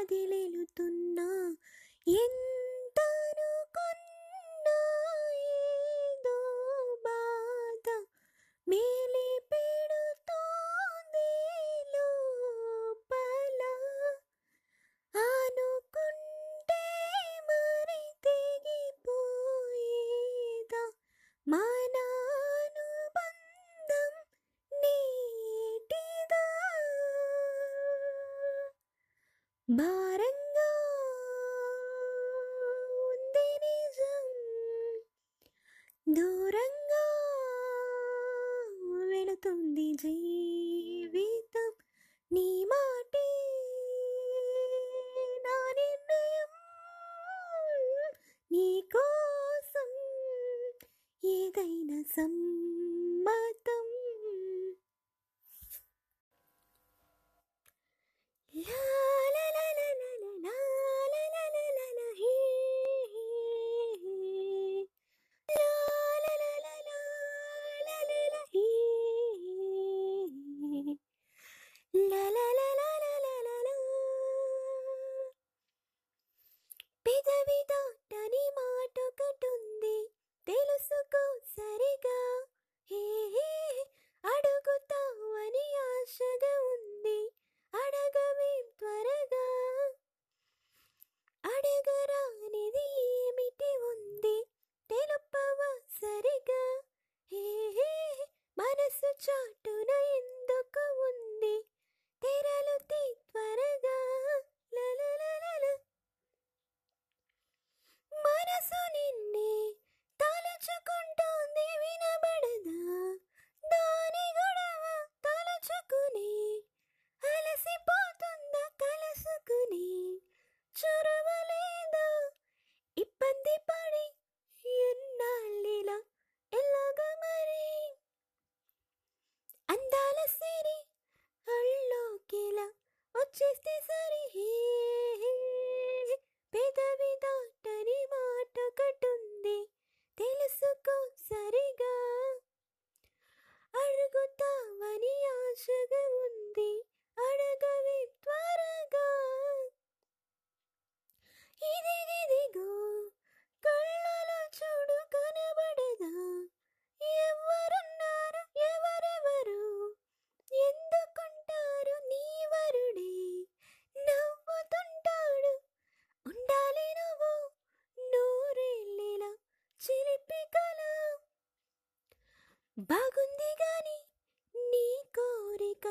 కదిలెలుతున్నా ఎన్ భారంగా ఉంది నిజం. దూరంగా వెళుతుంది జీవితం. నీ మాటే నా నిర్ణయం. నీ కోసం ఏదైనా సం చాటున ఎందుకు 53 కోరికల బాగుంది గాని నీ కోరిక